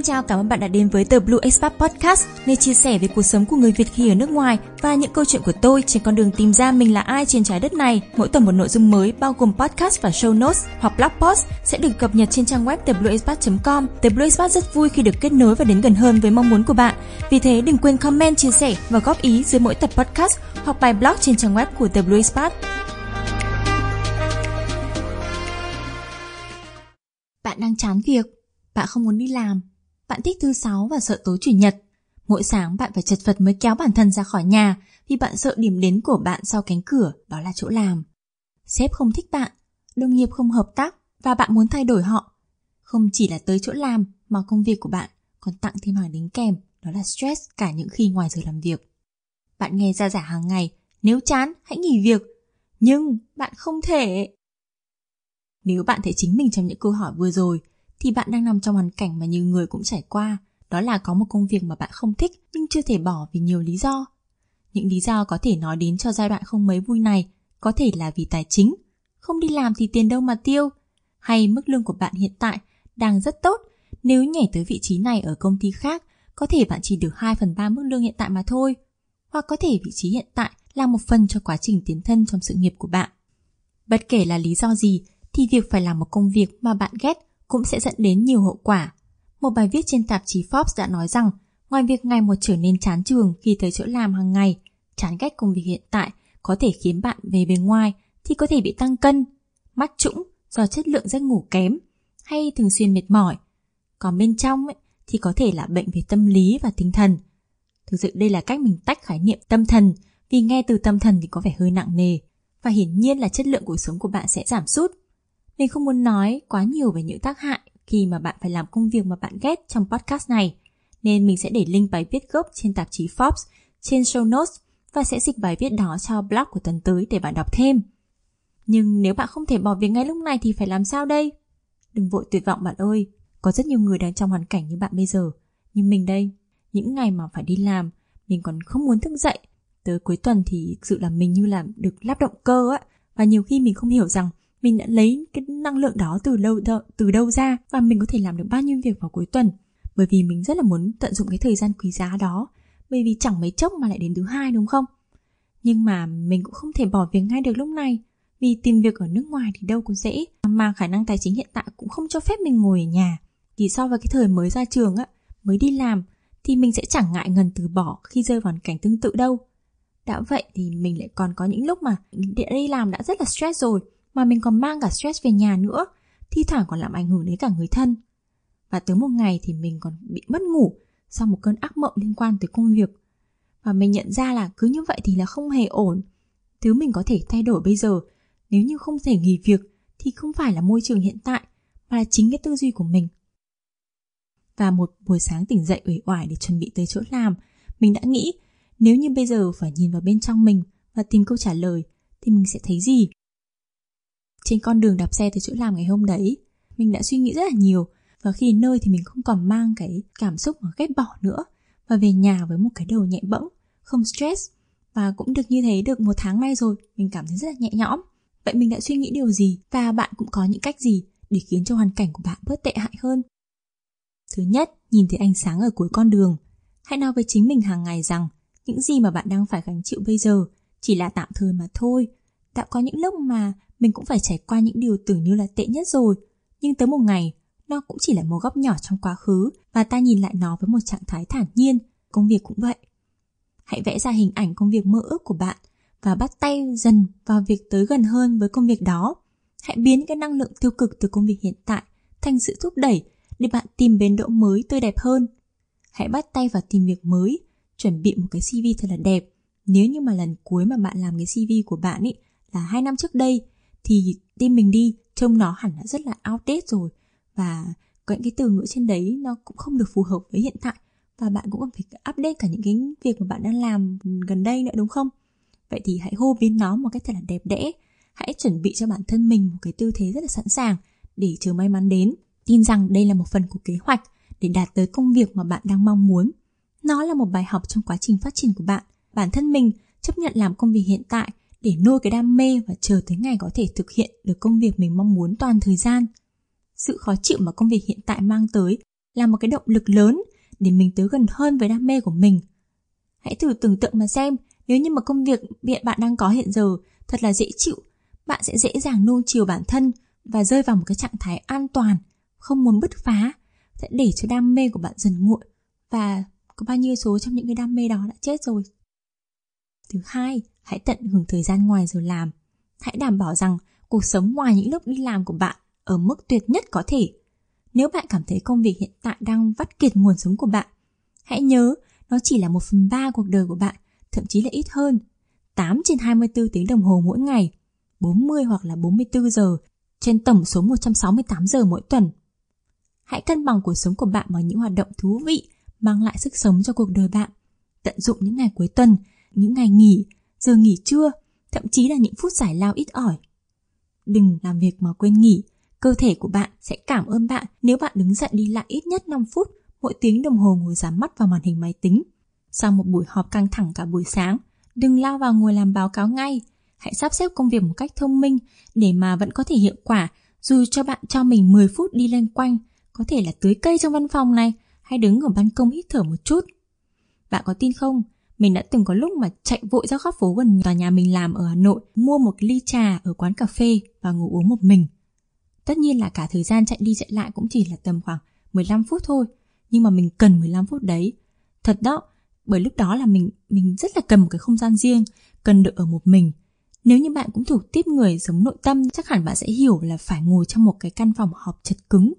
Xin chào, cảm ơn bạn đã đến với tờ Blue Expat Podcast, nơi chia sẻ về cuộc sống của người Việt khi ở nước ngoài và những câu chuyện của tôi trên con đường tìm ra mình là ai trên trái đất này. Mỗi tuần một nội dung mới bao gồm podcast và show notes hoặc blog post sẽ được cập nhật trên trang web theblueexpat.com. The Blue Expat rất vui khi được kết nối và đến gần hơn với mong muốn của bạn. Vì thế đừng quên comment, chia sẻ và góp ý dưới mỗi tập podcast hoặc bài blog trên trang web của The Blue Expat. Bạn đang chán việc, bạn không muốn đi làm, bạn thích thứ sáu và sợ tối chủ nhật. Mỗi sáng bạn phải chật vật mới kéo bản thân ra khỏi nhà vì bạn sợ điểm đến của bạn sau cánh cửa đó là chỗ làm. Sếp không thích bạn, đồng nghiệp không hợp tác và bạn muốn thay đổi họ. Không chỉ là tới chỗ làm mà công việc của bạn còn tặng thêm hàng đính kèm đó là stress cả những khi ngoài giờ làm việc. Bạn nghe ra giả hàng ngày, nếu chán hãy nghỉ việc, nhưng bạn không thể. Nếu bạn thấy chính mình trong những câu hỏi vừa rồi thì bạn đang nằm trong hoàn cảnh mà nhiều người cũng trải qua, đó là có một công việc mà bạn không thích nhưng chưa thể bỏ vì nhiều lý do. Những lý do có thể nói đến cho giai đoạn không mấy vui này có thể là vì tài chính, không đi làm thì tiền đâu mà tiêu, hay mức lương của bạn hiện tại đang rất tốt, nếu nhảy tới vị trí này ở công ty khác, có thể bạn chỉ được 2 phần 3 mức lương hiện tại mà thôi. Hoặc có thể vị trí hiện tại là một phần cho quá trình tiến thân trong sự nghiệp của bạn. Bất kể là lý do gì, thì việc phải làm một công việc mà bạn ghét cũng sẽ dẫn đến nhiều hậu quả. Một bài viết trên tạp chí Forbes đã nói rằng, ngoài việc ngày một trở nên chán trường khi tới chỗ làm hàng ngày, chán ghét công việc hiện tại có thể khiến bạn về bên ngoài thì có thể bị tăng cân, mắt trũng do chất lượng giấc ngủ kém hay thường xuyên mệt mỏi. Còn bên trong ấy, thì có thể là bệnh về tâm lý và tinh thần. Thực sự đây là cách mình tách khái niệm tâm thần vì nghe từ tâm thần thì có vẻ hơi nặng nề và hiển nhiên là chất lượng cuộc sống của bạn sẽ giảm sút. Mình không muốn nói quá nhiều về những tác hại khi mà bạn phải làm công việc mà bạn ghét trong podcast này, nên mình sẽ để link bài viết gốc trên tạp chí Forbes trên show notes và sẽ dịch bài viết đó cho blog của tuần tới để bạn đọc thêm. Nhưng nếu bạn không thể bỏ việc ngay lúc này thì phải làm sao đây? Đừng vội tuyệt vọng bạn ơi, có rất nhiều người đang trong hoàn cảnh như bạn bây giờ. Nhưng mình đây, những ngày mà phải đi làm, mình còn không muốn thức dậy. Tới cuối tuần thì sự là mình như là được lắp động cơ á. Và nhiều khi mình không hiểu rằng mình đã lấy cái năng lượng đó từ lâu từ đâu ra và mình có thể làm được bao nhiêu việc vào cuối tuần. Bởi vì mình rất là muốn tận dụng cái thời gian quý giá đó. Bởi vì chẳng mấy chốc mà lại đến thứ hai, đúng không? Nhưng mà mình cũng không thể bỏ việc ngay được lúc này. Vì tìm việc ở nước ngoài thì đâu có dễ. Mà khả năng tài chính hiện tại cũng không cho phép mình ngồi ở nhà. Thì so với cái thời mới ra trường á, mới đi làm, thì mình sẽ chẳng ngại ngần từ bỏ khi rơi vào cảnh tương tự đâu. Đã vậy thì mình lại còn có những lúc mà đi làm đã rất là stress rồi mà mình còn mang cả stress về nhà nữa, thi thoảng còn làm ảnh hưởng đến cả người thân. Và tới một ngày thì mình còn bị mất ngủ sau một cơn ác mộng liên quan tới công việc. Và mình nhận ra là cứ như vậy thì là không hề ổn. Thứ mình có thể thay đổi bây giờ nếu như không thể nghỉ việc thì không phải là môi trường hiện tại mà là chính cái tư duy của mình. Và một buổi sáng tỉnh dậy uể oải để chuẩn bị tới chỗ làm, mình đã nghĩ nếu như bây giờ phải nhìn vào bên trong mình và tìm câu trả lời thì mình sẽ thấy gì? Trên con đường đạp xe tới chỗ làm ngày hôm đấy, mình đã suy nghĩ rất là nhiều và khi đến nơi thì mình không còn mang cái cảm xúc mà ghét bỏ nữa và về nhà với một cái đầu nhẹ bẫng, không stress và cũng được như thế được một tháng nay rồi, mình cảm thấy rất là nhẹ nhõm. Vậy mình đã suy nghĩ điều gì và bạn cũng có những cách gì để khiến cho hoàn cảnh của bạn bớt tệ hại hơn? Thứ nhất, nhìn thấy ánh sáng ở cuối con đường. Hãy nói với chính mình hàng ngày rằng những gì mà bạn đang phải gánh chịu bây giờ chỉ là tạm thời mà thôi. Đã có những lúc mà mình cũng phải trải qua những điều tưởng như là tệ nhất rồi. Nhưng tới một ngày, nó cũng chỉ là một góc nhỏ trong quá khứ và ta nhìn lại nó với một trạng thái thản nhiên. Công việc cũng vậy. Hãy vẽ ra hình ảnh công việc mơ ước của bạn và bắt tay dần vào việc tới gần hơn với công việc đó. Hãy biến cái năng lượng tiêu cực từ công việc hiện tại thành sự thúc đẩy để bạn tìm bến đỗ mới tươi đẹp hơn. Hãy bắt tay vào tìm việc mới, chuẩn bị một cái CV thật là đẹp. Nếu như mà lần cuối mà bạn làm cái CV của bạn ấy là hai năm trước đây thì tim mình đi, trông nó hẳn đã rất là outdated rồi và những cái từ ngữ trên đấy nó cũng không được phù hợp với hiện tại và bạn cũng cần phải update cả những cái việc mà bạn đang làm gần đây nữa, đúng không? Vậy thì hãy hô biến nó một cách thật là đẹp đẽ Hãy chuẩn bị cho bản thân mình một cái tư thế rất là sẵn sàng để chờ may mắn đến. Tin rằng đây là một phần của kế hoạch để đạt tới công việc mà bạn đang mong muốn. Nó là một bài học trong quá trình phát triển của bạn. Bản thân mình chấp nhận làm công việc hiện tại để nuôi cái đam mê và chờ tới ngày có thể thực hiện được công việc mình mong muốn toàn thời gian. Sự khó chịu mà công việc hiện tại mang tới là một cái động lực lớn để mình tới gần hơn với đam mê của mình. Hãy thử tưởng tượng mà xem, nếu như mà công việc hiện bạn đang có hiện giờ thật là dễ chịu, bạn sẽ dễ dàng nuông chiều bản thân và rơi vào một cái trạng thái an toàn, không muốn bứt phá, sẽ để cho đam mê của bạn dần nguội và có bao nhiêu số trong những cái đam mê đó đã chết rồi. Thứ hai, hãy tận hưởng thời gian ngoài giờ làm. Hãy đảm bảo rằng cuộc sống ngoài những lúc đi làm của bạn ở mức tuyệt nhất có thể. Nếu bạn cảm thấy công việc hiện tại đang vắt kiệt nguồn sống của bạn, hãy nhớ nó chỉ là một phần ba cuộc đời của bạn, thậm chí là ít hơn. 8 trên 24 tiếng đồng hồ mỗi ngày, 40 hoặc là 44 giờ trên tổng số 168 giờ mỗi tuần. Hãy cân bằng cuộc sống của bạn bằng những hoạt động thú vị, mang lại sức sống cho cuộc đời bạn. Tận dụng những ngày cuối tuần, những ngày nghỉ, giờ nghỉ trưa, thậm chí là những phút giải lao ít ỏi. Đừng làm việc mà quên nghỉ, cơ thể của bạn sẽ cảm ơn bạn nếu bạn đứng dậy đi lại ít nhất 5 phút mỗi tiếng đồng hồ ngồi dán mắt vào màn hình máy tính. Sau một buổi họp căng thẳng cả buổi sáng, đừng lao vào ngồi làm báo cáo ngay. Hãy sắp xếp công việc một cách thông minh để mà vẫn có thể hiệu quả dù cho bạn cho mình 10 phút đi lên quanh, có thể là tưới cây trong văn phòng này hay đứng ở ban công hít thở một chút. Bạn có tin không? Mình đã từng có lúc mà chạy vội ra góc phố gần tòa nhà mình làm ở Hà Nội, mua một ly trà ở quán cà phê và ngủ uống một mình. Tất nhiên là cả thời gian chạy đi chạy lại cũng chỉ là tầm khoảng 15 phút thôi, nhưng mà mình cần 15 phút đấy. Thật đó, bởi lúc đó là mình mình rất là cần một cái không gian riêng, cần được ở một mình. Nếu như bạn cũng thuộc tiếp người sống nội tâm, chắc hẳn bạn sẽ hiểu là phải ngồi trong một cái căn phòng họp chật cứng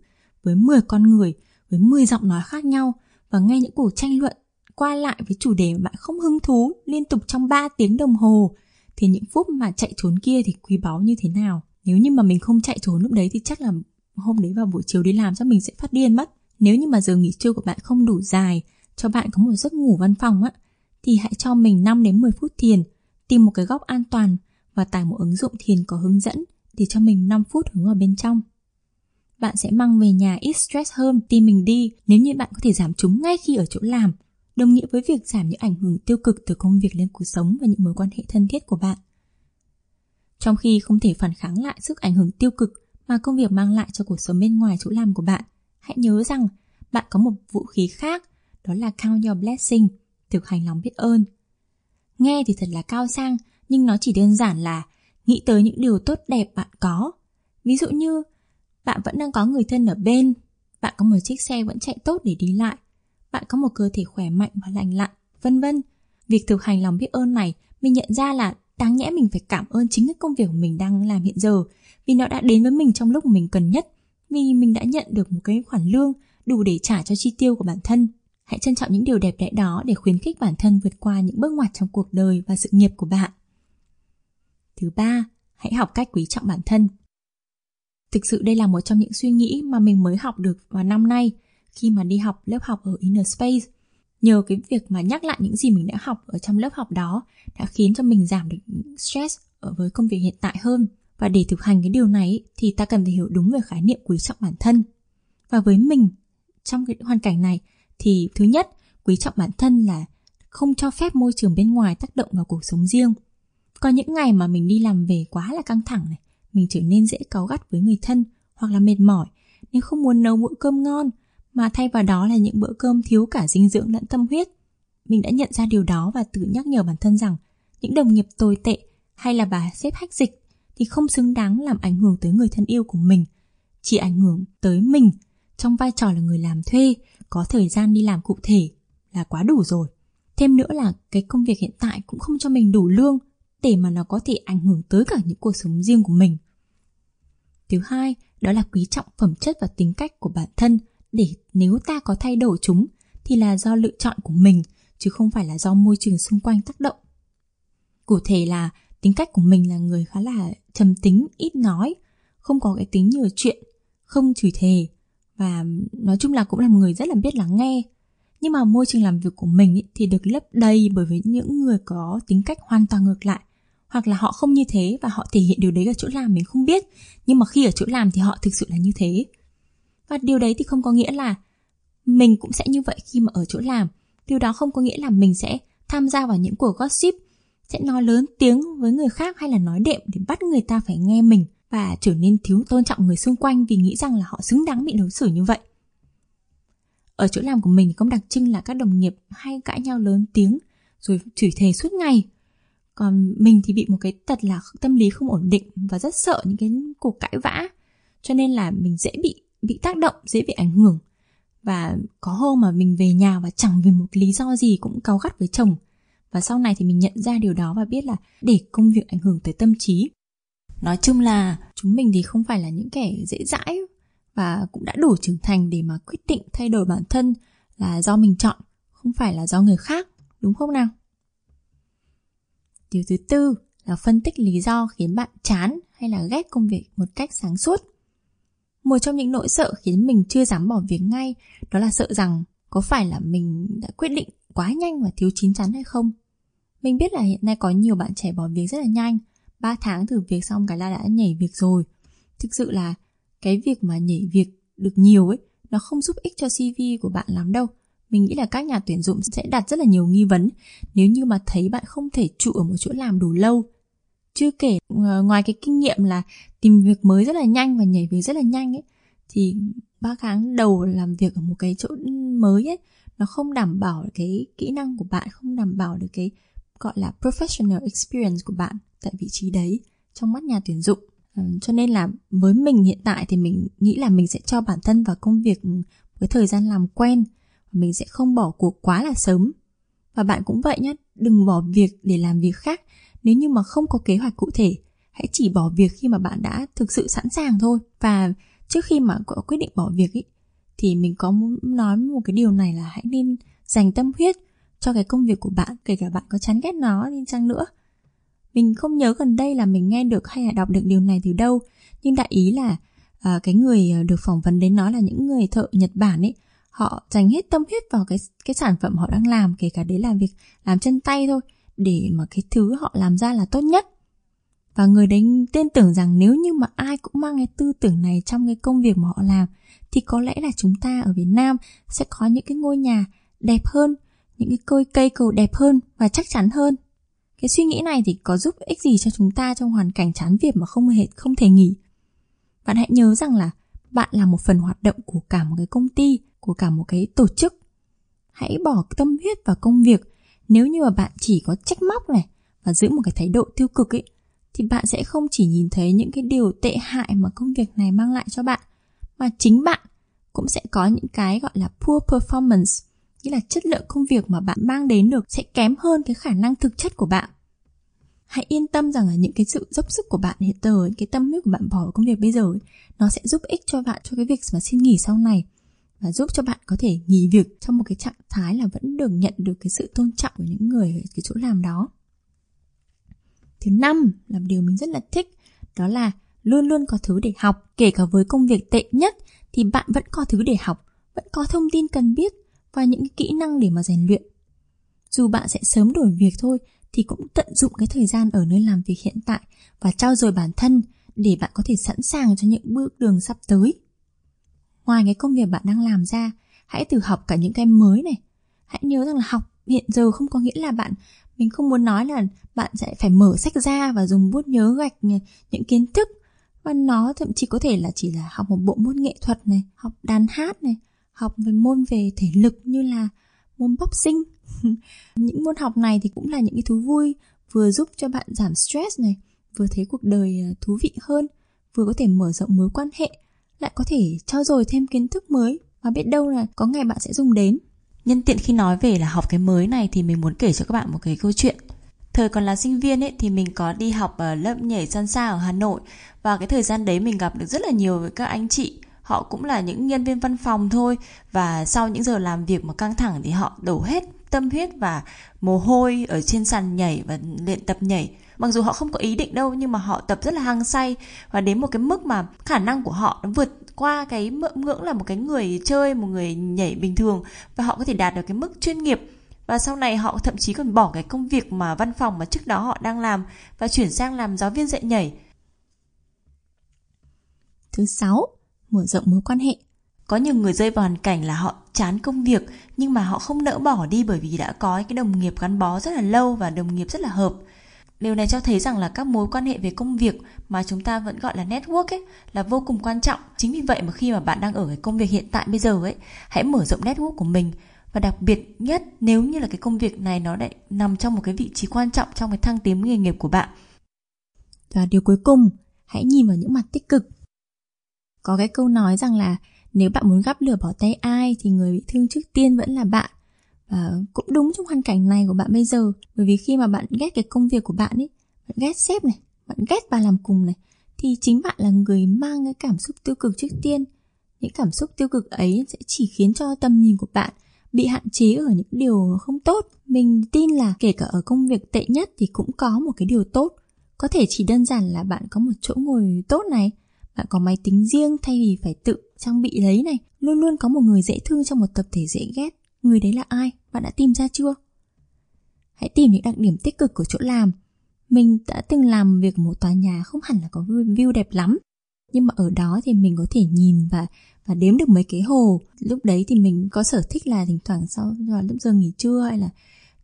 với 10 con người, với 10 giọng nói khác nhau và nghe những cuộc tranh luận qua lại với chủ đề mà bạn không hứng thú liên tục trong 3 tiếng đồng hồ thì những phút mà chạy trốn kia thì quý báu như thế nào. Nếu như mà mình không chạy trốn lúc đấy thì chắc là hôm đấy vào buổi chiều đi làm chắc mình sẽ phát điên mất. Nếu như mà giờ nghỉ trưa của bạn không đủ dài cho bạn có một giấc ngủ văn phòng á thì hãy cho mình 5 đến 10 phút thiền, tìm một cái góc an toàn và tải một ứng dụng thiền có hướng dẫn để cho mình 5 phút hướng vào bên trong. Bạn sẽ mang về nhà ít stress hơn tim mình đi nếu như bạn có thể giảm chúng ngay khi ở chỗ làm, đồng nghĩa với việc giảm những ảnh hưởng tiêu cực từ công việc lên cuộc sống và những mối quan hệ thân thiết của bạn. Trong khi không thể phản kháng lại sức ảnh hưởng tiêu cực mà công việc mang lại cho cuộc sống bên ngoài chỗ làm của bạn, hãy nhớ rằng bạn có một vũ khí khác, đó là count your blessing, thực hành lòng biết ơn. Nghe thì thật là cao sang, nhưng nó chỉ đơn giản là nghĩ tới những điều tốt đẹp bạn có. Ví dụ như bạn vẫn đang có người thân ở bên, bạn có một chiếc xe vẫn chạy tốt để đi lại, bạn có một cơ thể khỏe mạnh và lành lặn, vân vân. Việc thực hành lòng biết ơn này, mình nhận ra là đáng nhẽ mình phải cảm ơn chính cái công việc của mình đang làm hiện giờ, vì nó đã đến với mình trong lúc mình cần nhất, vì mình đã nhận được một cái khoản lương đủ để trả cho chi tiêu của bản thân. Hãy trân trọng những điều đẹp đẽ đó để khuyến khích bản thân vượt qua những bước ngoặt trong cuộc đời và sự nghiệp của bạn. Thứ ba, hãy học cách quý trọng bản thân. Thực sự đây là một trong những suy nghĩ mà mình mới học được vào năm nay khi mà đi học lớp học ở Inner Space. Nhờ cái việc mà nhắc lại những gì mình đã học ở trong lớp học đó đã khiến cho mình giảm được stress ở với công việc hiện tại hơn. Và để thực hành cái điều này thì ta cần phải hiểu đúng về khái niệm quý trọng bản thân. Và với mình, trong cái hoàn cảnh này thì thứ nhất, quý trọng bản thân là không cho phép môi trường bên ngoài tác động vào cuộc sống riêng. Có những ngày mà mình đi làm về quá là căng thẳng này, mình trở nên dễ cáu gắt với người thân hoặc là mệt mỏi nên không muốn nấu bữa cơm ngon mà thay vào đó là những bữa cơm thiếu cả dinh dưỡng lẫn tâm huyết. Mình đã nhận ra điều đó và tự nhắc nhở bản thân rằng những đồng nghiệp tồi tệ hay là bà xếp hách dịch thì không xứng đáng làm ảnh hưởng tới người thân yêu của mình, chỉ ảnh hưởng tới mình trong vai trò là người làm thuê, có thời gian đi làm cụ thể là quá đủ rồi. Thêm nữa là cái công việc hiện tại cũng không cho mình đủ lương để mà nó có thể ảnh hưởng tới cả những cuộc sống riêng của mình. Thứ hai, đó là quý trọng phẩm chất và tính cách của bản thân để nếu ta có thay đổi chúng thì là do lựa chọn của mình chứ không phải là do môi trường xung quanh tác động. Cụ thể là tính cách của mình là người khá là trầm tính, ít nói, không có cái tính nhiều chuyện, không chửi thề và nói chung là cũng là một người rất là biết lắng nghe. Nhưng mà môi trường làm việc của mình ý, thì được lấp đầy bởi với những người có tính cách hoàn toàn ngược lại hoặc là họ không như thế và họ thể hiện điều đấy ở chỗ làm mình không biết nhưng mà khi ở chỗ làm thì họ thực sự là như thế và điều đấy thì không có nghĩa là mình cũng sẽ như vậy khi mà ở chỗ làm. Điều đó không có nghĩa là mình sẽ tham gia vào những cuộc gossip, sẽ nói lớn tiếng với người khác hay là nói đệm để bắt người ta phải nghe mình và trở nên thiếu tôn trọng người xung quanh vì nghĩ rằng là họ xứng đáng bị đối xử như vậy. Ở chỗ làm của mình có đặc trưng là các đồng nghiệp hay cãi nhau lớn tiếng rồi chửi thề suốt ngày. Còn mình thì bị một cái tật là tâm lý không ổn định và rất sợ những cái cuộc cãi vã. Cho nên là mình dễ bị bị tác động, dễ bị ảnh hưởng. Và có hôm mà mình về nhà và chẳng vì một lý do gì cũng cáu gắt với chồng. Và sau này thì mình nhận ra điều đó và biết là để công việc ảnh hưởng tới tâm trí. Nói chung là chúng mình thì không phải là những kẻ dễ dãi và cũng đã đủ trưởng thành để mà quyết định thay đổi bản thân là do mình chọn, không phải là do người khác, đúng không nào? Điều thứ tư là phân tích lý do khiến bạn chán hay là ghét công việc một cách sáng suốt một trong những nỗi sợ khiến mình chưa dám bỏ việc ngay, đó là sợ rằng có phải là mình đã quyết định quá nhanh và thiếu chín chắn hay không? Mình biết là hiện nay có nhiều bạn trẻ bỏ việc rất là nhanh. 3 tháng thử việc xong cái là đã nhảy việc rồi. Thực sự là cái việc mà nhảy việc được nhiều ấy, nó không giúp ích cho cv của bạn lắm đâu. Mình nghĩ là các nhà tuyển dụng sẽ đặt rất là nhiều nghi vấn. Nếu như mà thấy bạn không thể trụ ở một chỗ làm đủ lâu chưa kể ờ, ngoài cái kinh nghiệm là tìm việc mới rất là nhanh và nhảy việc rất là nhanh ấy, thì ba tháng đầu làm việc ở một cái chỗ mới ấy, nó không đảm bảo cái kỹ năng của bạn, không đảm bảo được cái, gọi là, professional experience của bạn tại vị trí đấy, trong mắt nhà tuyển dụng. Ờ, cho nên là với mình hiện tại thì mình nghĩ là mình sẽ cho bản thân vào công việc ừ, với thời gian làm quen mình sẽ không bỏ cuộc quá là sớm. Và bạn cũng vậy nhé đừng bỏ việc để làm việc khác nếu như mà không có kế hoạch cụ thể hãy chỉ bỏ việc khi mà bạn đã thực sự sẵn sàng thôi. Và trước khi mà có quyết định bỏ việc ý, thì mình có muốn nói một cái điều này là hãy nên dành tâm huyết cho cái công việc của bạn kể cả bạn có chán ghét nó đi chăng nữa. Mình không nhớ gần đây là mình nghe được hay là đọc được điều này từ đâu nhưng đại ý là à, cái người à, được phỏng vấn đến nói là những người thợ nhật bản ấy. Họ dành hết tâm huyết vào cái cái sản phẩm họ đang làm kể cả đấy là việc làm chân tay thôi để mà cái thứ họ làm ra là tốt nhất. Và người đấy tin tưởng rằng nếu như mà ai cũng mang cái tư tưởng này trong cái công việc mà họ làm, thì có lẽ là chúng ta ở Việt Nam sẽ có những cái ngôi nhà đẹp hơn, những cái cây cây cầu đẹp hơn và chắc chắn hơn. Cái suy nghĩ này thì có giúp ích gì cho chúng ta trong hoàn cảnh chán việc mà không hề, không thể nghỉ? Bạn hãy nhớ rằng là bạn là một phần hoạt động của cả một cái công ty, của cả một cái tổ chức. Hãy bỏ tâm huyết vào công việc nếu như mà bạn chỉ có trách móc này và giữ một cái thái độ tiêu cực ấy thì bạn sẽ không chỉ nhìn thấy những cái điều tệ hại mà công việc này mang lại cho bạn mà chính bạn cũng sẽ có những cái gọi là poor performance nghĩa là chất lượng công việc mà bạn mang đến được sẽ kém hơn cái khả năng thực chất của bạn. Hãy yên tâm rằng là những cái sự dốc sức của bạn hiện giờ cái tâm huyết của bạn bỏ vào công việc bây giờ ấy, nó sẽ giúp ích cho bạn cho cái việc mà xin nghỉ sau này và giúp cho bạn có thể nghỉ việc trong một cái trạng thái là vẫn được nhận được cái sự tôn trọng của những người ở cái chỗ làm đó. Thứ năm là điều mình rất là thích, đó là luôn luôn có thứ để học. Kể cả với công việc tệ nhất thì bạn vẫn có thứ để học, vẫn có thông tin cần biết và những kỹ năng để mà rèn luyện. Dù bạn sẽ sớm đổi việc thôi thì cũng tận dụng cái thời gian ở nơi làm việc hiện tại và trao dồi bản thân để bạn có thể sẵn sàng cho những bước đường sắp tới ngoài cái công việc bạn đang làm ra, hãy thử học cả những cái mới này. Hãy nhớ rằng là học hiện giờ không có nghĩa là bạn, mình không muốn nói là bạn sẽ phải mở sách ra và dùng bút nhớ gạch ừ, những kiến thức. Và nó thậm chí có thể là chỉ là học một bộ môn nghệ thuật này, học đàn hát này, học về môn về thể lực như là môn boxing. Những môn học này thì cũng là những cái thú vui, vừa giúp cho bạn giảm stress này, vừa thấy cuộc đời ờ, thú vị hơn, vừa có thể mở rộng mối quan hệ lại có thể trao dồi thêm kiến thức mới và biết đâu là có ngày bạn sẽ dùng đến. Nhân tiện khi nói về là học cái mới này thì mình muốn kể cho các bạn một cái câu chuyện. Thời còn là sinh viên ấy thì mình có đi học ở lớp nhảy dân xa ở Hà Nội. Và cái thời gian đấy mình gặp được rất là nhiều với các anh chị. Họ cũng là những nhân viên văn phòng thôi. Và sau những giờ làm việc mà căng thẳng thì họ đổ hết tâm huyết và mồ hôi ở trên sàn nhảy và luyện tập nhảy mặc dù họ không có ý định đâu nhưng mà họ tập rất là hăng say và đến một cái mức mà khả năng của họ nó vượt qua cái ngưỡng là một cái người chơi một người nhảy bình thường và họ có thể đạt được cái mức chuyên nghiệp và sau này họ thậm chí còn bỏ cái công việc mà văn phòng mà trước đó họ đang làm và chuyển sang làm giáo viên dạy nhảy. Thứ sáu, mở rộng mối quan hệ. Có nhiều người rơi vào hoàn cảnh là họ chán công việc nhưng mà họ không nỡ bỏ đi bởi vì đã có cái đồng nghiệp gắn bó rất là lâu và đồng nghiệp rất là hợp Điều này cho thấy rằng là các mối quan hệ về công việc mà chúng ta vẫn gọi là network ấy là vô cùng quan trọng. Chính vì vậy mà khi mà bạn đang ở cái công việc hiện tại bây giờ ấy, hãy mở rộng network của mình và đặc biệt nhất nếu như là cái công việc này nó lại nằm trong một cái vị trí quan trọng trong cái thăng tiến nghề nghiệp của bạn. Và điều cuối cùng, hãy nhìn vào những mặt tích cực. Có cái câu nói rằng là nếu bạn muốn gắp lửa bỏ tay ai thì người bị thương trước tiên vẫn là bạn. Và cũng đúng trong hoàn cảnh này của bạn bây giờ, bởi vì khi mà bạn ghét cái công việc của bạn ấy, bạn ghét sếp này, bạn ghét bà làm cùng này, thì chính bạn là người mang cái cảm xúc tiêu cực trước tiên. Những cảm xúc tiêu cực ấy sẽ chỉ khiến cho tầm nhìn của bạn bị hạn chế ở những điều không tốt. Mình tin là kể cả ở công việc tệ nhất thì cũng có một cái điều tốt. Có thể chỉ đơn giản là bạn có một chỗ ngồi tốt này, bạn có máy tính riêng thay vì phải tự trang bị lấy này, luôn luôn có một người dễ thương trong một tập thể dễ ghét. Người đấy là ai? Bạn đã tìm ra chưa? Hãy tìm những đặc điểm tích cực của chỗ làm. Mình đã từng làm việc ở một tòa nhà không hẳn là có view đẹp lắm, nhưng mà ở đó thì mình có thể nhìn và và đếm được mấy cái hồ lúc đấy thì mình có sở thích là thỉnh thoảng sau là lúc giờ nghỉ trưa hay là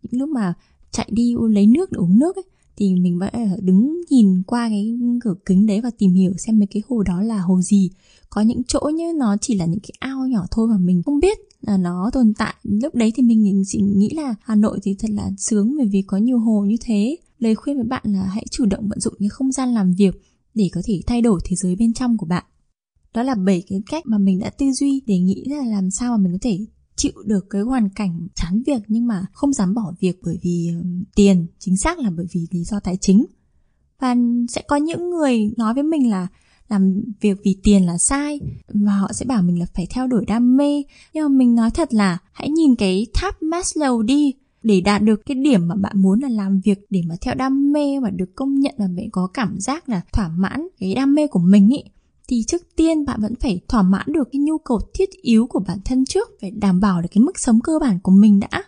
những lúc mà chạy đi lấy nước để uống nước ấy, thì mình vẫn đứng nhìn qua cái cửa kính đấy và tìm hiểu xem mấy cái hồ đó là hồ gì có những chỗ như nó chỉ là những cái ao nhỏ thôi mà mình không biết là nó tồn tại. Lúc đấy thì mình chỉ nghĩ là hà nội thì thật là sướng bởi vì có nhiều hồ như thế. Lời khuyên với bạn là hãy chủ động vận dụng cái không gian làm việc để có thể thay đổi thế giới bên trong của bạn. Đó là bảy cái cách mà mình đã tư duy để nghĩ là làm sao mà mình có thể chịu được cái hoàn cảnh chán việc nhưng mà không dám bỏ việc bởi vì tiền, chính xác là bởi vì lý do tài chính. Và sẽ có những người nói với mình là làm việc vì tiền là sai, và họ sẽ bảo mình là phải theo đuổi đam mê. Nhưng mà mình nói thật là, hãy nhìn cái tháp Maslow đi, để đạt được cái điểm mà bạn muốn là làm việc để mà theo đam mê và được công nhận và bạn có cảm giác là thỏa mãn cái đam mê của mình ý, thì trước tiên bạn vẫn phải thỏa mãn được cái nhu cầu thiết yếu của bản thân trước, phải đảm bảo được cái mức sống cơ bản của mình đã.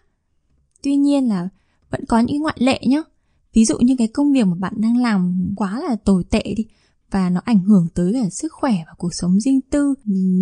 Tuy nhiên là vẫn có những ngoại lệ nhá. Ví dụ như cái công việc mà bạn đang làm quá là tồi tệ đi và nó ảnh hưởng tới cả sức khỏe và cuộc sống riêng tư.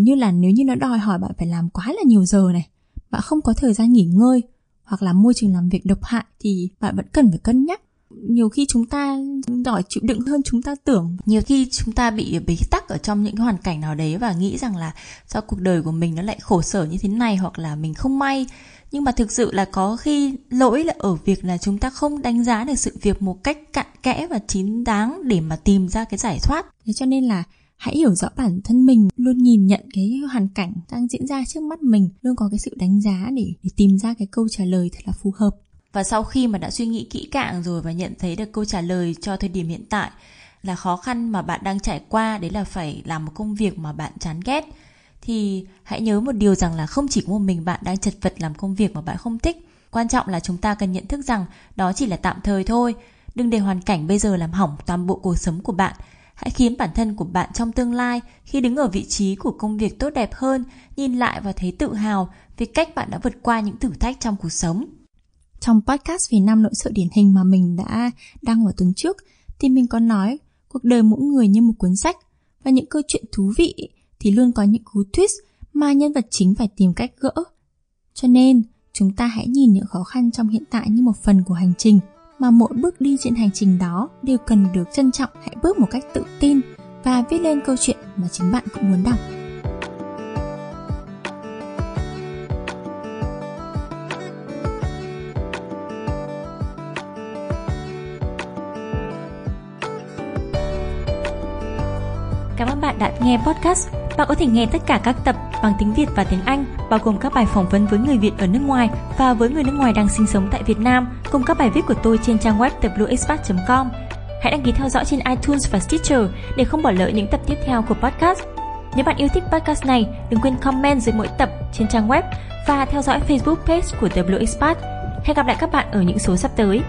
Như là nếu như nó đòi hỏi bạn phải làm quá là nhiều giờ này, bạn không có thời gian nghỉ ngơi hoặc là môi trường làm việc độc hại thì bạn vẫn cần phải cân nhắc nhiều khi chúng ta giỏi chịu đựng hơn chúng ta tưởng. Nhiều khi chúng ta bị bế tắc ở trong những hoàn cảnh nào đấy và nghĩ rằng là do cuộc đời của mình nó lại khổ sở như thế này hoặc là mình không may. Nhưng mà thực sự là có khi lỗi là ở việc là chúng ta không đánh giá được sự việc một cách cặn kẽ và chín đáng để mà tìm ra cái giải thoát. Thế cho nên là hãy hiểu rõ bản thân mình, luôn nhìn nhận cái hoàn cảnh đang diễn ra trước mắt mình, luôn có cái sự đánh giá để để tìm ra cái câu trả lời thật là phù hợp và sau khi mà đã suy nghĩ kỹ càng rồi và nhận thấy được câu trả lời cho thời điểm hiện tại là khó khăn mà bạn đang trải qua, đấy là phải làm một công việc mà bạn chán ghét, thì hãy nhớ một điều rằng là không chỉ có một mình bạn đang chật vật làm công việc mà bạn không thích. Quan trọng là chúng ta cần nhận thức rằng đó chỉ là tạm thời thôi. Đừng để hoàn cảnh bây giờ làm hỏng toàn bộ cuộc sống của bạn. Hãy khiến bản thân của bạn trong tương lai, khi đứng ở vị trí của công việc tốt đẹp hơn, nhìn lại và thấy tự hào vì cách bạn đã vượt qua những thử thách trong cuộc sống trong podcast về năm nội sợ điển hình mà mình đã đăng vào tuần trước thì mình có nói cuộc đời mỗi người như một cuốn sách và những câu chuyện thú vị thì luôn có những cú twist mà nhân vật chính phải tìm cách gỡ. Cho nên, chúng ta hãy nhìn những khó khăn trong hiện tại như một phần của hành trình mà mỗi bước đi trên hành trình đó đều cần được trân trọng hãy bước một cách tự tin và viết lên câu chuyện mà chính bạn cũng muốn đọc. Cảm ơn bạn đã nghe podcast. Bạn có thể nghe tất cả các tập bằng tiếng Việt và tiếng Anh, bao gồm các bài phỏng vấn với người Việt ở nước ngoài và với người nước ngoài đang sinh sống tại Việt Nam, cùng các bài viết của tôi trên trang web wexpat.com. Hãy đăng ký theo dõi trên iTunes và Stitcher để không bỏ lỡ những tập tiếp theo của podcast. Nếu bạn yêu thích podcast này, đừng quên comment dưới mỗi tập trên trang web và theo dõi Facebook page của WXpat. Hẹn gặp lại các bạn ở những số sắp tới.